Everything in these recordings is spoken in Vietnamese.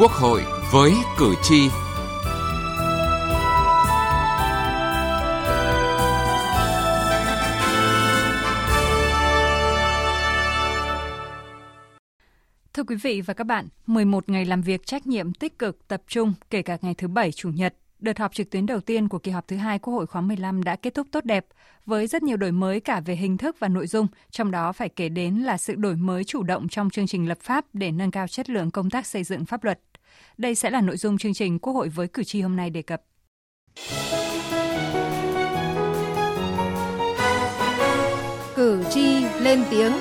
Quốc hội với cử tri. Thưa quý vị và các bạn, 11 ngày làm việc trách nhiệm tích cực tập trung kể cả ngày thứ Bảy, Chủ nhật Đợt họp trực tuyến đầu tiên của kỳ họp thứ hai Quốc hội khóa 15 đã kết thúc tốt đẹp, với rất nhiều đổi mới cả về hình thức và nội dung, trong đó phải kể đến là sự đổi mới chủ động trong chương trình lập pháp để nâng cao chất lượng công tác xây dựng pháp luật. Đây sẽ là nội dung chương trình Quốc hội với cử tri hôm nay đề cập. Cử tri lên tiếng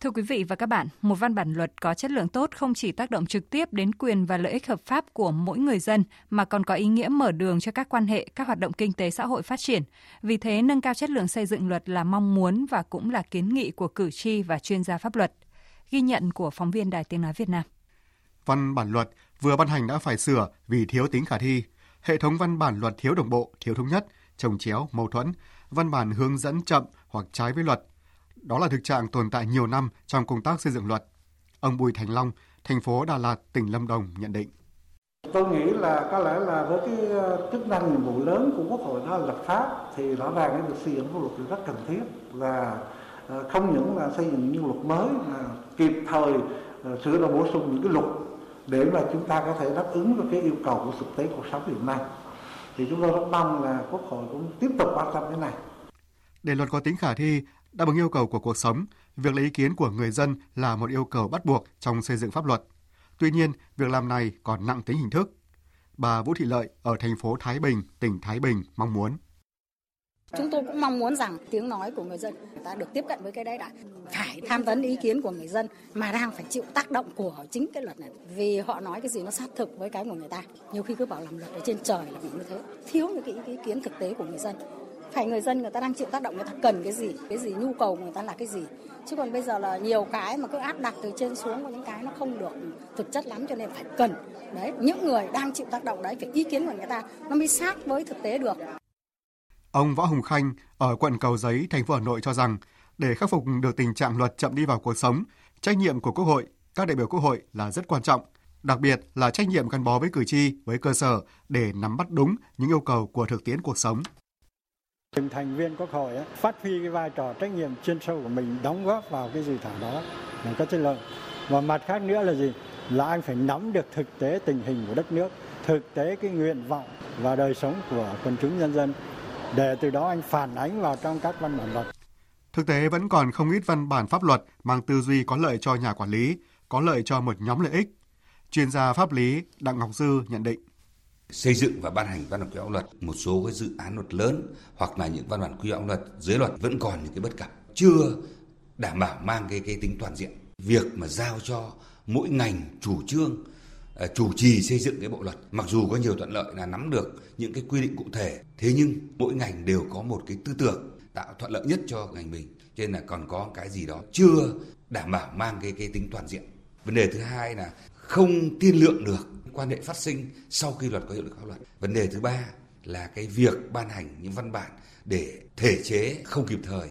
Thưa quý vị và các bạn, một văn bản luật có chất lượng tốt không chỉ tác động trực tiếp đến quyền và lợi ích hợp pháp của mỗi người dân mà còn có ý nghĩa mở đường cho các quan hệ, các hoạt động kinh tế xã hội phát triển. Vì thế, nâng cao chất lượng xây dựng luật là mong muốn và cũng là kiến nghị của cử tri và chuyên gia pháp luật. Ghi nhận của phóng viên Đài Tiếng Nói Việt Nam. Văn bản luật vừa ban hành đã phải sửa vì thiếu tính khả thi. Hệ thống văn bản luật thiếu đồng bộ, thiếu thống nhất, trồng chéo, mâu thuẫn, văn bản hướng dẫn chậm hoặc trái với luật, đó là thực trạng tồn tại nhiều năm trong công tác xây dựng luật. Ông Bùi Thành Long, thành phố Đà Lạt, tỉnh Lâm Đồng nhận định. Tôi nghĩ là có lẽ là với cái ờ, chức năng nhiệm vụ lớn của Quốc hội đó là lập pháp thì rõ ràng cái việc xây dựng pháp luật là rất cần thiết và ờ, không những là xây dựng những luật mới mà kịp thời ờ, sửa đổi bổ sung những cái luật để mà chúng ta có thể đáp ứng với cái yêu cầu của thực tế cuộc sống hiện nay thì chúng tôi rất mong là quốc hội cũng tiếp tục quan tâm cái này để luật có tính khả thi Đáp ứng yêu cầu của cuộc sống, việc lấy ý kiến của người dân là một yêu cầu bắt buộc trong xây dựng pháp luật. Tuy nhiên, việc làm này còn nặng tính hình thức. Bà Vũ Thị Lợi ở thành phố Thái Bình, tỉnh Thái Bình mong muốn. Chúng tôi cũng mong muốn rằng tiếng nói của người dân người ta được tiếp cận với cái đấy đã phải tham vấn ý kiến của người dân mà đang phải chịu tác động của chính cái luật này vì họ nói cái gì nó sát thực với cái của người ta nhiều khi cứ bảo làm luật ở trên trời là bị như thế thiếu những cái ý kiến thực tế của người dân phải người dân người ta đang chịu tác động người ta cần cái gì cái gì nhu cầu người ta là cái gì. Chứ còn bây giờ là nhiều cái mà cứ áp đặt từ trên xuống có những cái nó không được thực chất lắm cho nên phải cần. Đấy những người đang chịu tác động đấy phải ý kiến của người ta nó mới sát với thực tế được. Ông Võ Hùng Khanh ở quận Cầu Giấy thành phố Hà Nội cho rằng để khắc phục được tình trạng luật chậm đi vào cuộc sống trách nhiệm của Quốc hội các đại biểu Quốc hội là rất quan trọng đặc biệt là trách nhiệm gắn bó với cử tri, với cơ sở để nắm bắt đúng những yêu cầu của thực tiễn cuộc sống. Từng thành viên quốc hội ấy, phát huy cái vai trò trách nhiệm chuyên sâu của mình đóng góp vào cái dự thảo đó là có chất lượng. Và mặt khác nữa là gì? Là anh phải nắm được thực tế tình hình của đất nước, thực tế cái nguyện vọng và đời sống của quần chúng nhân dân để từ đó anh phản ánh vào trong các văn bản luật. Thực tế vẫn còn không ít văn bản pháp luật mang tư duy có lợi cho nhà quản lý, có lợi cho một nhóm lợi ích. Chuyên gia pháp lý Đặng Ngọc Dư nhận định xây dựng và ban hành văn bản quy phạm luật, một số cái dự án luật lớn hoặc là những văn bản quy phạm luật dưới luật vẫn còn những cái bất cập, chưa đảm bảo mang cái cái tính toàn diện. Việc mà giao cho mỗi ngành chủ trương à, chủ trì xây dựng cái bộ luật, mặc dù có nhiều thuận lợi là nắm được những cái quy định cụ thể, thế nhưng mỗi ngành đều có một cái tư tưởng tạo thuận lợi nhất cho ngành mình, cho nên là còn có cái gì đó chưa đảm bảo mang cái cái tính toàn diện. Vấn đề thứ hai là không tiên lượng được quan hệ phát sinh sau khi luật có hiệu lực pháp luật. Vấn đề thứ ba là cái việc ban hành những văn bản để thể chế không kịp thời.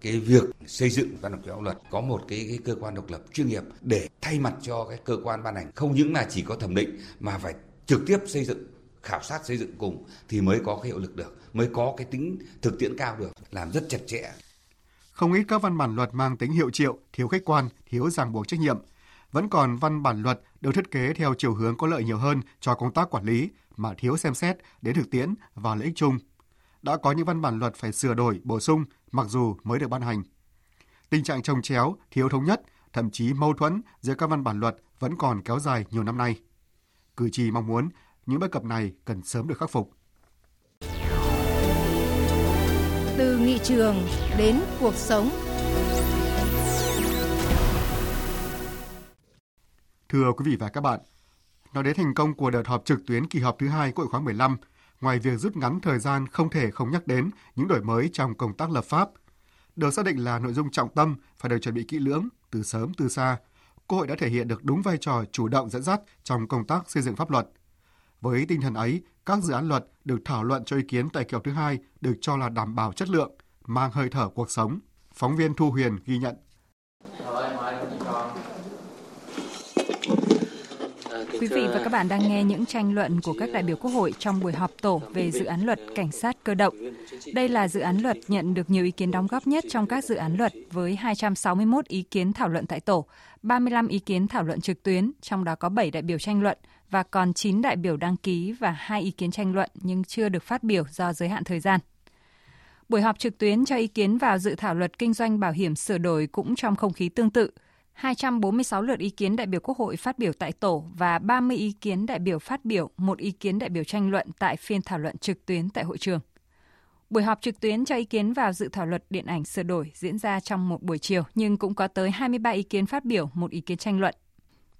Cái việc xây dựng văn bản quy pháp luật có một cái, cái cơ quan độc lập chuyên nghiệp để thay mặt cho cái cơ quan ban hành không những là chỉ có thẩm định mà phải trực tiếp xây dựng khảo sát xây dựng cùng thì mới có cái hiệu lực được, mới có cái tính thực tiễn cao được, làm rất chặt chẽ. Không ít các văn bản luật mang tính hiệu triệu, thiếu khách quan, thiếu ràng buộc trách nhiệm, vẫn còn văn bản luật được thiết kế theo chiều hướng có lợi nhiều hơn cho công tác quản lý mà thiếu xem xét đến thực tiễn và lợi ích chung. Đã có những văn bản luật phải sửa đổi, bổ sung mặc dù mới được ban hành. Tình trạng trồng chéo, thiếu thống nhất, thậm chí mâu thuẫn giữa các văn bản luật vẫn còn kéo dài nhiều năm nay. Cử tri mong muốn những bất cập này cần sớm được khắc phục. Từ nghị trường đến cuộc sống Thưa quý vị và các bạn, nói đến thành công của đợt họp trực tuyến kỳ họp thứ hai của hội khóa 15, ngoài việc rút ngắn thời gian không thể không nhắc đến những đổi mới trong công tác lập pháp, được xác định là nội dung trọng tâm phải được chuẩn bị kỹ lưỡng từ sớm từ xa. Quốc hội đã thể hiện được đúng vai trò chủ động dẫn dắt trong công tác xây dựng pháp luật. Với tinh thần ấy, các dự án luật được thảo luận cho ý kiến tại kỳ họp thứ hai được cho là đảm bảo chất lượng, mang hơi thở cuộc sống. Phóng viên Thu Huyền ghi nhận Quý vị và các bạn đang nghe những tranh luận của các đại biểu Quốc hội trong buổi họp tổ về dự án luật cảnh sát cơ động. Đây là dự án luật nhận được nhiều ý kiến đóng góp nhất trong các dự án luật với 261 ý kiến thảo luận tại tổ, 35 ý kiến thảo luận trực tuyến, trong đó có 7 đại biểu tranh luận và còn 9 đại biểu đăng ký và 2 ý kiến tranh luận nhưng chưa được phát biểu do giới hạn thời gian. Buổi họp trực tuyến cho ý kiến vào dự thảo luật kinh doanh bảo hiểm sửa đổi cũng trong không khí tương tự – 246 lượt ý kiến đại biểu Quốc hội phát biểu tại tổ và 30 ý kiến đại biểu phát biểu, một ý kiến đại biểu tranh luận tại phiên thảo luận trực tuyến tại hội trường. Buổi họp trực tuyến cho ý kiến vào dự thảo luật điện ảnh sửa đổi diễn ra trong một buổi chiều nhưng cũng có tới 23 ý kiến phát biểu, một ý kiến tranh luận.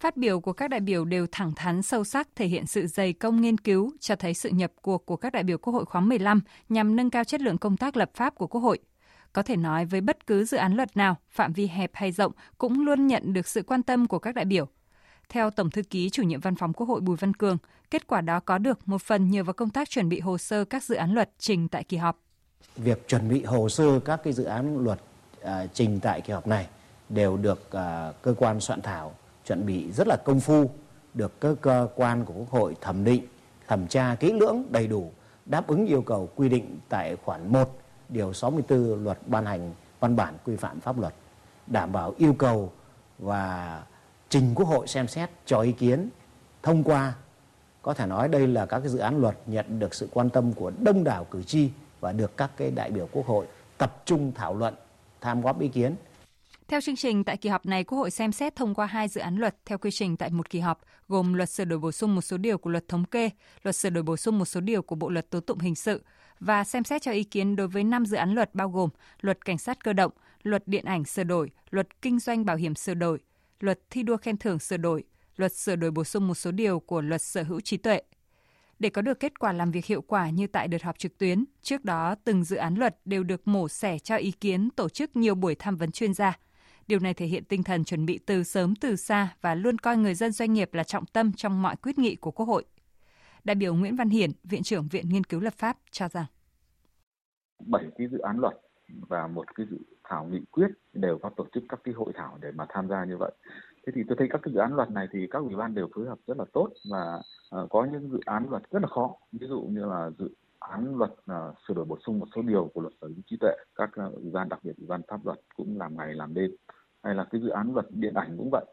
Phát biểu của các đại biểu đều thẳng thắn sâu sắc thể hiện sự dày công nghiên cứu, cho thấy sự nhập cuộc của các đại biểu Quốc hội khóa 15 nhằm nâng cao chất lượng công tác lập pháp của Quốc hội – có thể nói với bất cứ dự án luật nào, phạm vi hẹp hay rộng cũng luôn nhận được sự quan tâm của các đại biểu. Theo Tổng thư ký chủ nhiệm Văn phòng Quốc hội Bùi Văn Cường, kết quả đó có được một phần nhờ vào công tác chuẩn bị hồ sơ các dự án luật trình tại kỳ họp. Việc chuẩn bị hồ sơ các cái dự án luật à, trình tại kỳ họp này đều được à, cơ quan soạn thảo chuẩn bị rất là công phu, được cơ, cơ quan của Quốc hội thẩm định, thẩm tra kỹ lưỡng đầy đủ, đáp ứng yêu cầu quy định tại khoản 1 điều 64 luật ban hành văn bản quy phạm pháp luật đảm bảo yêu cầu và trình Quốc hội xem xét cho ý kiến thông qua có thể nói đây là các cái dự án luật nhận được sự quan tâm của đông đảo cử tri và được các cái đại biểu Quốc hội tập trung thảo luận, tham góp ý kiến. Theo chương trình, tại kỳ họp này, Quốc hội xem xét thông qua hai dự án luật theo quy trình tại một kỳ họp, gồm luật sửa đổi bổ sung một số điều của luật thống kê, luật sửa đổi bổ sung một số điều của Bộ luật tố tụng hình sự, và xem xét cho ý kiến đối với 5 dự án luật bao gồm Luật Cảnh sát cơ động, Luật Điện ảnh sửa đổi, Luật Kinh doanh bảo hiểm sửa đổi, Luật thi đua khen thưởng sửa đổi, Luật sửa đổi bổ sung một số điều của Luật sở hữu trí tuệ. Để có được kết quả làm việc hiệu quả như tại đợt họp trực tuyến, trước đó từng dự án luật đều được mổ xẻ cho ý kiến tổ chức nhiều buổi tham vấn chuyên gia. Điều này thể hiện tinh thần chuẩn bị từ sớm từ xa và luôn coi người dân doanh nghiệp là trọng tâm trong mọi quyết nghị của Quốc hội. Đại biểu Nguyễn Văn Hiển, Viện trưởng Viện Nghiên cứu Lập pháp cho rằng bảy cái dự án luật và một cái dự thảo nghị quyết đều có tổ chức các cái hội thảo để mà tham gia như vậy. Thế thì tôi thấy các cái dự án luật này thì các ủy ban đều phối hợp rất là tốt và uh, có những dự án luật rất là khó. Ví dụ như là dự án luật uh, sửa đổi bổ sung một số điều của luật sở hữu trí tuệ, các uh, ủy ban đặc biệt ủy ban pháp luật cũng làm ngày làm đêm. Hay là cái dự án luật điện ảnh cũng vậy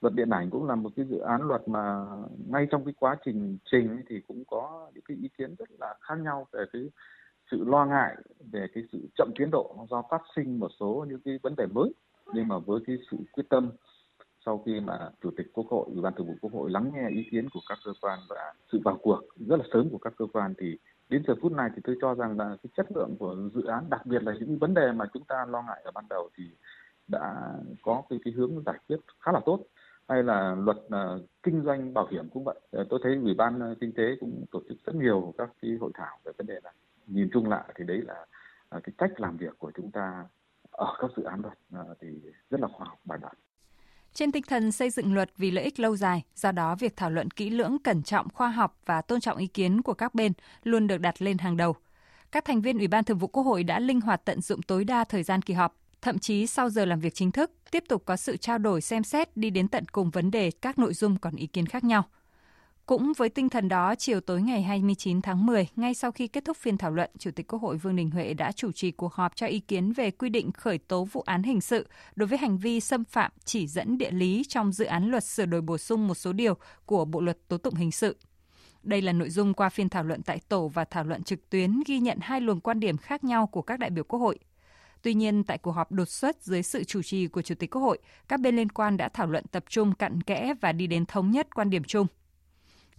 luật điện ảnh cũng là một cái dự án luật mà ngay trong cái quá trình trình thì cũng có những cái ý kiến rất là khác nhau về cái sự lo ngại về cái sự chậm tiến độ do phát sinh một số những cái vấn đề mới nhưng mà với cái sự quyết tâm sau khi mà chủ tịch quốc hội ủy ban thường vụ quốc hội lắng nghe ý kiến của các cơ quan và sự vào cuộc rất là sớm của các cơ quan thì đến giờ phút này thì tôi cho rằng là cái chất lượng của dự án đặc biệt là những vấn đề mà chúng ta lo ngại ở ban đầu thì đã có cái, cái hướng giải quyết khá là tốt hay là luật uh, kinh doanh bảo hiểm cũng vậy. Ờ, tôi thấy ủy ban kinh tế cũng tổ chức rất nhiều các cái hội thảo về vấn đề này. Nhìn chung lại thì đấy là uh, cái cách làm việc của chúng ta ở các dự án luật uh, thì rất là khoa học bài bản. Trên tinh thần xây dựng luật vì lợi ích lâu dài, do đó việc thảo luận kỹ lưỡng, cẩn trọng, khoa học và tôn trọng ý kiến của các bên luôn được đặt lên hàng đầu. Các thành viên Ủy ban Thường vụ Quốc hội đã linh hoạt tận dụng tối đa thời gian kỳ họp, thậm chí sau giờ làm việc chính thức, tiếp tục có sự trao đổi xem xét đi đến tận cùng vấn đề các nội dung còn ý kiến khác nhau. Cũng với tinh thần đó, chiều tối ngày 29 tháng 10, ngay sau khi kết thúc phiên thảo luận, Chủ tịch Quốc hội Vương Đình Huệ đã chủ trì cuộc họp cho ý kiến về quy định khởi tố vụ án hình sự đối với hành vi xâm phạm chỉ dẫn địa lý trong dự án luật sửa đổi bổ sung một số điều của Bộ luật tố tụng hình sự. Đây là nội dung qua phiên thảo luận tại tổ và thảo luận trực tuyến ghi nhận hai luồng quan điểm khác nhau của các đại biểu Quốc hội. Tuy nhiên, tại cuộc họp đột xuất dưới sự chủ trì của Chủ tịch Quốc hội, các bên liên quan đã thảo luận tập trung cặn kẽ và đi đến thống nhất quan điểm chung.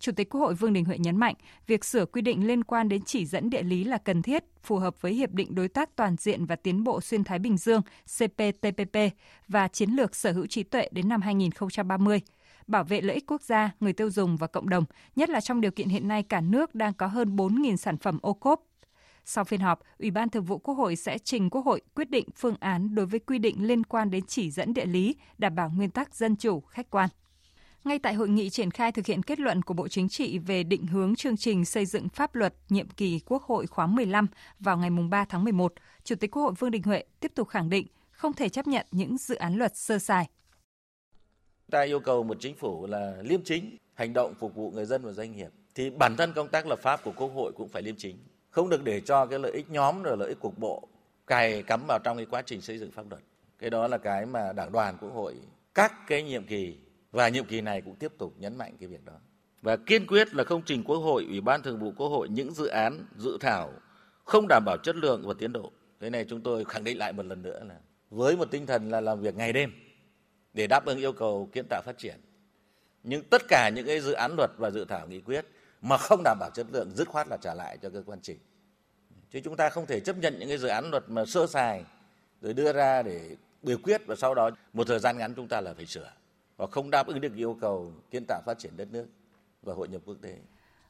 Chủ tịch Quốc hội Vương Đình Huệ nhấn mạnh, việc sửa quy định liên quan đến chỉ dẫn địa lý là cần thiết, phù hợp với Hiệp định Đối tác Toàn diện và Tiến bộ Xuyên Thái Bình Dương CPTPP và Chiến lược Sở hữu trí tuệ đến năm 2030 bảo vệ lợi ích quốc gia, người tiêu dùng và cộng đồng, nhất là trong điều kiện hiện nay cả nước đang có hơn 4.000 sản phẩm ô cốp sau phiên họp, Ủy ban Thường vụ Quốc hội sẽ trình Quốc hội quyết định phương án đối với quy định liên quan đến chỉ dẫn địa lý, đảm bảo nguyên tắc dân chủ, khách quan. Ngay tại hội nghị triển khai thực hiện kết luận của Bộ Chính trị về định hướng chương trình xây dựng pháp luật nhiệm kỳ Quốc hội khóa 15 vào ngày 3 tháng 11, Chủ tịch Quốc hội Vương Đình Huệ tiếp tục khẳng định không thể chấp nhận những dự án luật sơ sài. Ta yêu cầu một chính phủ là liêm chính, hành động phục vụ người dân và doanh nghiệp. Thì bản thân công tác lập pháp của Quốc hội cũng phải liêm chính. Không được để cho cái lợi ích nhóm rồi lợi ích cục bộ cài cắm vào trong cái quá trình xây dựng pháp luật. Cái đó là cái mà đảng đoàn Quốc hội các cái nhiệm kỳ và nhiệm kỳ này cũng tiếp tục nhấn mạnh cái việc đó. Và kiên quyết là không trình Quốc hội, Ủy ban Thường vụ Quốc hội những dự án, dự thảo không đảm bảo chất lượng và tiến độ. Cái này chúng tôi khẳng định lại một lần nữa là với một tinh thần là làm việc ngày đêm để đáp ứng yêu cầu kiến tạo phát triển. Nhưng tất cả những cái dự án luật và dự thảo nghị quyết mà không đảm bảo chất lượng dứt khoát là trả lại cho cơ quan trình. Chứ chúng ta không thể chấp nhận những cái dự án luật mà sơ sài rồi đưa ra để biểu quyết và sau đó một thời gian ngắn chúng ta là phải sửa và không đáp ứng được yêu cầu kiến tạo phát triển đất nước và hội nhập quốc tế.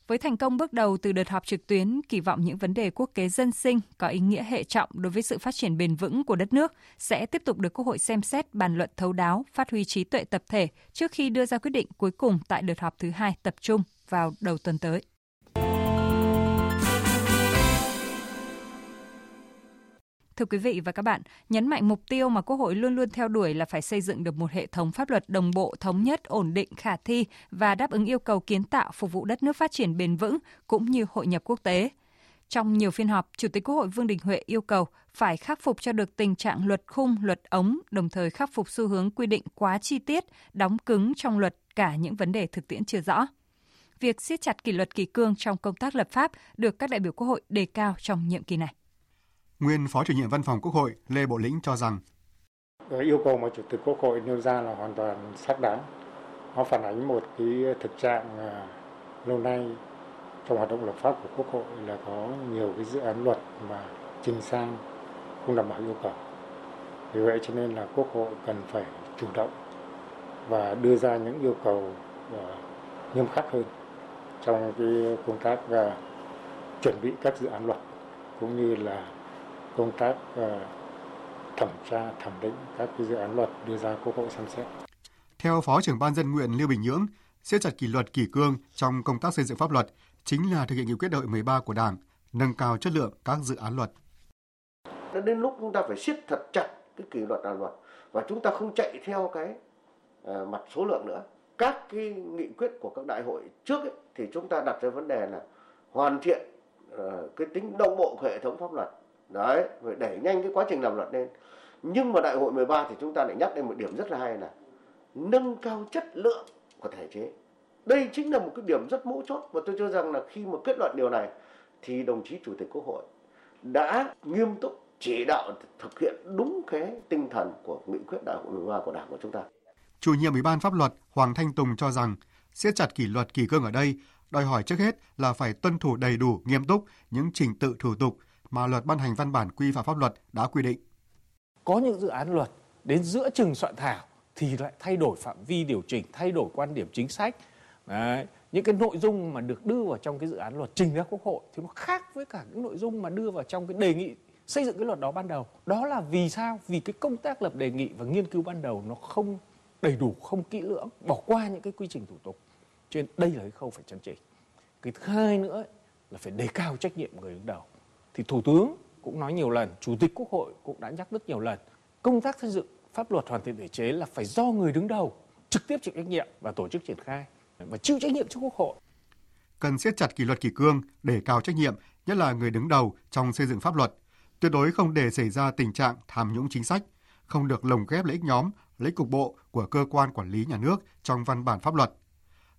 Với thành công bước đầu từ đợt họp trực tuyến, kỳ vọng những vấn đề quốc kế dân sinh có ý nghĩa hệ trọng đối với sự phát triển bền vững của đất nước sẽ tiếp tục được Quốc hội xem xét bàn luận thấu đáo, phát huy trí tuệ tập thể trước khi đưa ra quyết định cuối cùng tại đợt họp thứ hai tập trung vào đầu tuần tới. Thưa quý vị và các bạn, nhấn mạnh mục tiêu mà Quốc hội luôn luôn theo đuổi là phải xây dựng được một hệ thống pháp luật đồng bộ, thống nhất, ổn định, khả thi và đáp ứng yêu cầu kiến tạo phục vụ đất nước phát triển bền vững cũng như hội nhập quốc tế. Trong nhiều phiên họp, Chủ tịch Quốc hội Vương Đình Huệ yêu cầu phải khắc phục cho được tình trạng luật khung, luật ống, đồng thời khắc phục xu hướng quy định quá chi tiết, đóng cứng trong luật cả những vấn đề thực tiễn chưa rõ. Việc siết chặt kỷ luật kỳ cương trong công tác lập pháp được các đại biểu Quốc hội đề cao trong nhiệm kỳ này. Nguyên Phó chủ nhiệm Văn phòng Quốc hội Lê Bộ Lĩnh cho rằng ờ, yêu cầu mà Chủ tịch Quốc hội nêu ra là hoàn toàn xác đáng. Nó phản ánh một cái thực trạng lâu nay trong hoạt động lập pháp của Quốc hội là có nhiều cái dự án luật mà trình sang không đảm bảo yêu cầu. Vì vậy cho nên là Quốc hội cần phải chủ động và đưa ra những yêu cầu ờ, nghiêm khắc hơn trong cái công tác ờ, chuẩn bị các dự án luật cũng như là công tác ờ, thẩm tra thẩm định các cái dự án luật đưa ra quốc hội xem xét. Theo Phó trưởng ban dân nguyện Lưu Bình Nhưỡng, siết chặt kỷ luật kỷ cương trong công tác xây dựng pháp luật chính là thực hiện nghị quyết đại hội 13 của Đảng, nâng cao chất lượng các dự án luật. Đến lúc chúng ta phải siết thật chặt cái kỷ luật đạo luật và chúng ta không chạy theo cái uh, mặt số lượng nữa. Các cái nghị quyết của các đại hội trước ấy, thì chúng ta đặt ra vấn đề là hoàn thiện uh, cái tính đồng bộ của hệ thống pháp luật đấy, phải đẩy nhanh cái quá trình làm luật lên nhưng mà đại hội 13 thì chúng ta lại nhắc đến một điểm rất là hay là nâng cao chất lượng của thể chế đây chính là một cái điểm rất mấu chốt và tôi cho rằng là khi mà kết luận điều này thì đồng chí chủ tịch quốc hội đã nghiêm túc chỉ đạo thực hiện đúng cái tinh thần của nghị quyết đại hội 13 của đảng của chúng ta. Chủ nhiệm Ủy ban pháp luật Hoàng Thanh Tùng cho rằng siết chặt kỷ luật, kỷ cương ở đây, đòi hỏi trước hết là phải tuân thủ đầy đủ, nghiêm túc những trình tự thủ tục mà luật ban hành văn bản quy phạm pháp luật đã quy định. Có những dự án luật đến giữa chừng soạn thảo thì lại thay đổi phạm vi điều chỉnh, thay đổi quan điểm chính sách. Đấy. Những cái nội dung mà được đưa vào trong cái dự án luật trình ra quốc hội thì nó khác với cả những nội dung mà đưa vào trong cái đề nghị xây dựng cái luật đó ban đầu. Đó là vì sao? Vì cái công tác lập đề nghị và nghiên cứu ban đầu nó không đầy đủ, không kỹ lưỡng, bỏ qua những cái quy trình thủ tục. Cho nên đây là cái khâu phải chấn chỉnh. Cái thứ hai nữa là phải đề cao trách nhiệm người đứng đầu thì Thủ tướng cũng nói nhiều lần, Chủ tịch Quốc hội cũng đã nhắc rất nhiều lần, công tác xây dựng pháp luật hoàn thiện thể chế là phải do người đứng đầu trực tiếp chịu trách nhiệm và tổ chức triển khai và chịu trách nhiệm trước Quốc hội. Cần siết chặt kỷ luật kỷ cương để cao trách nhiệm, nhất là người đứng đầu trong xây dựng pháp luật, tuyệt đối không để xảy ra tình trạng tham nhũng chính sách, không được lồng ghép lợi ích nhóm, lợi ích cục bộ của cơ quan quản lý nhà nước trong văn bản pháp luật.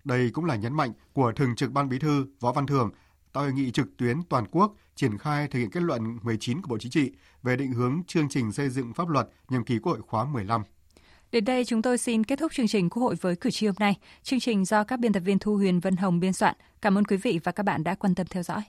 Đây cũng là nhấn mạnh của Thường trực Ban Bí thư Võ Văn Thường tại hội nghị trực tuyến toàn quốc triển khai thực hiện kết luận 19 của Bộ Chính trị về định hướng chương trình xây dựng pháp luật nhiệm kỳ Quốc hội khóa 15. Đến đây chúng tôi xin kết thúc chương trình Quốc hội với cử tri hôm nay. Chương trình do các biên tập viên Thu Huyền, Vân Hồng biên soạn. Cảm ơn quý vị và các bạn đã quan tâm theo dõi.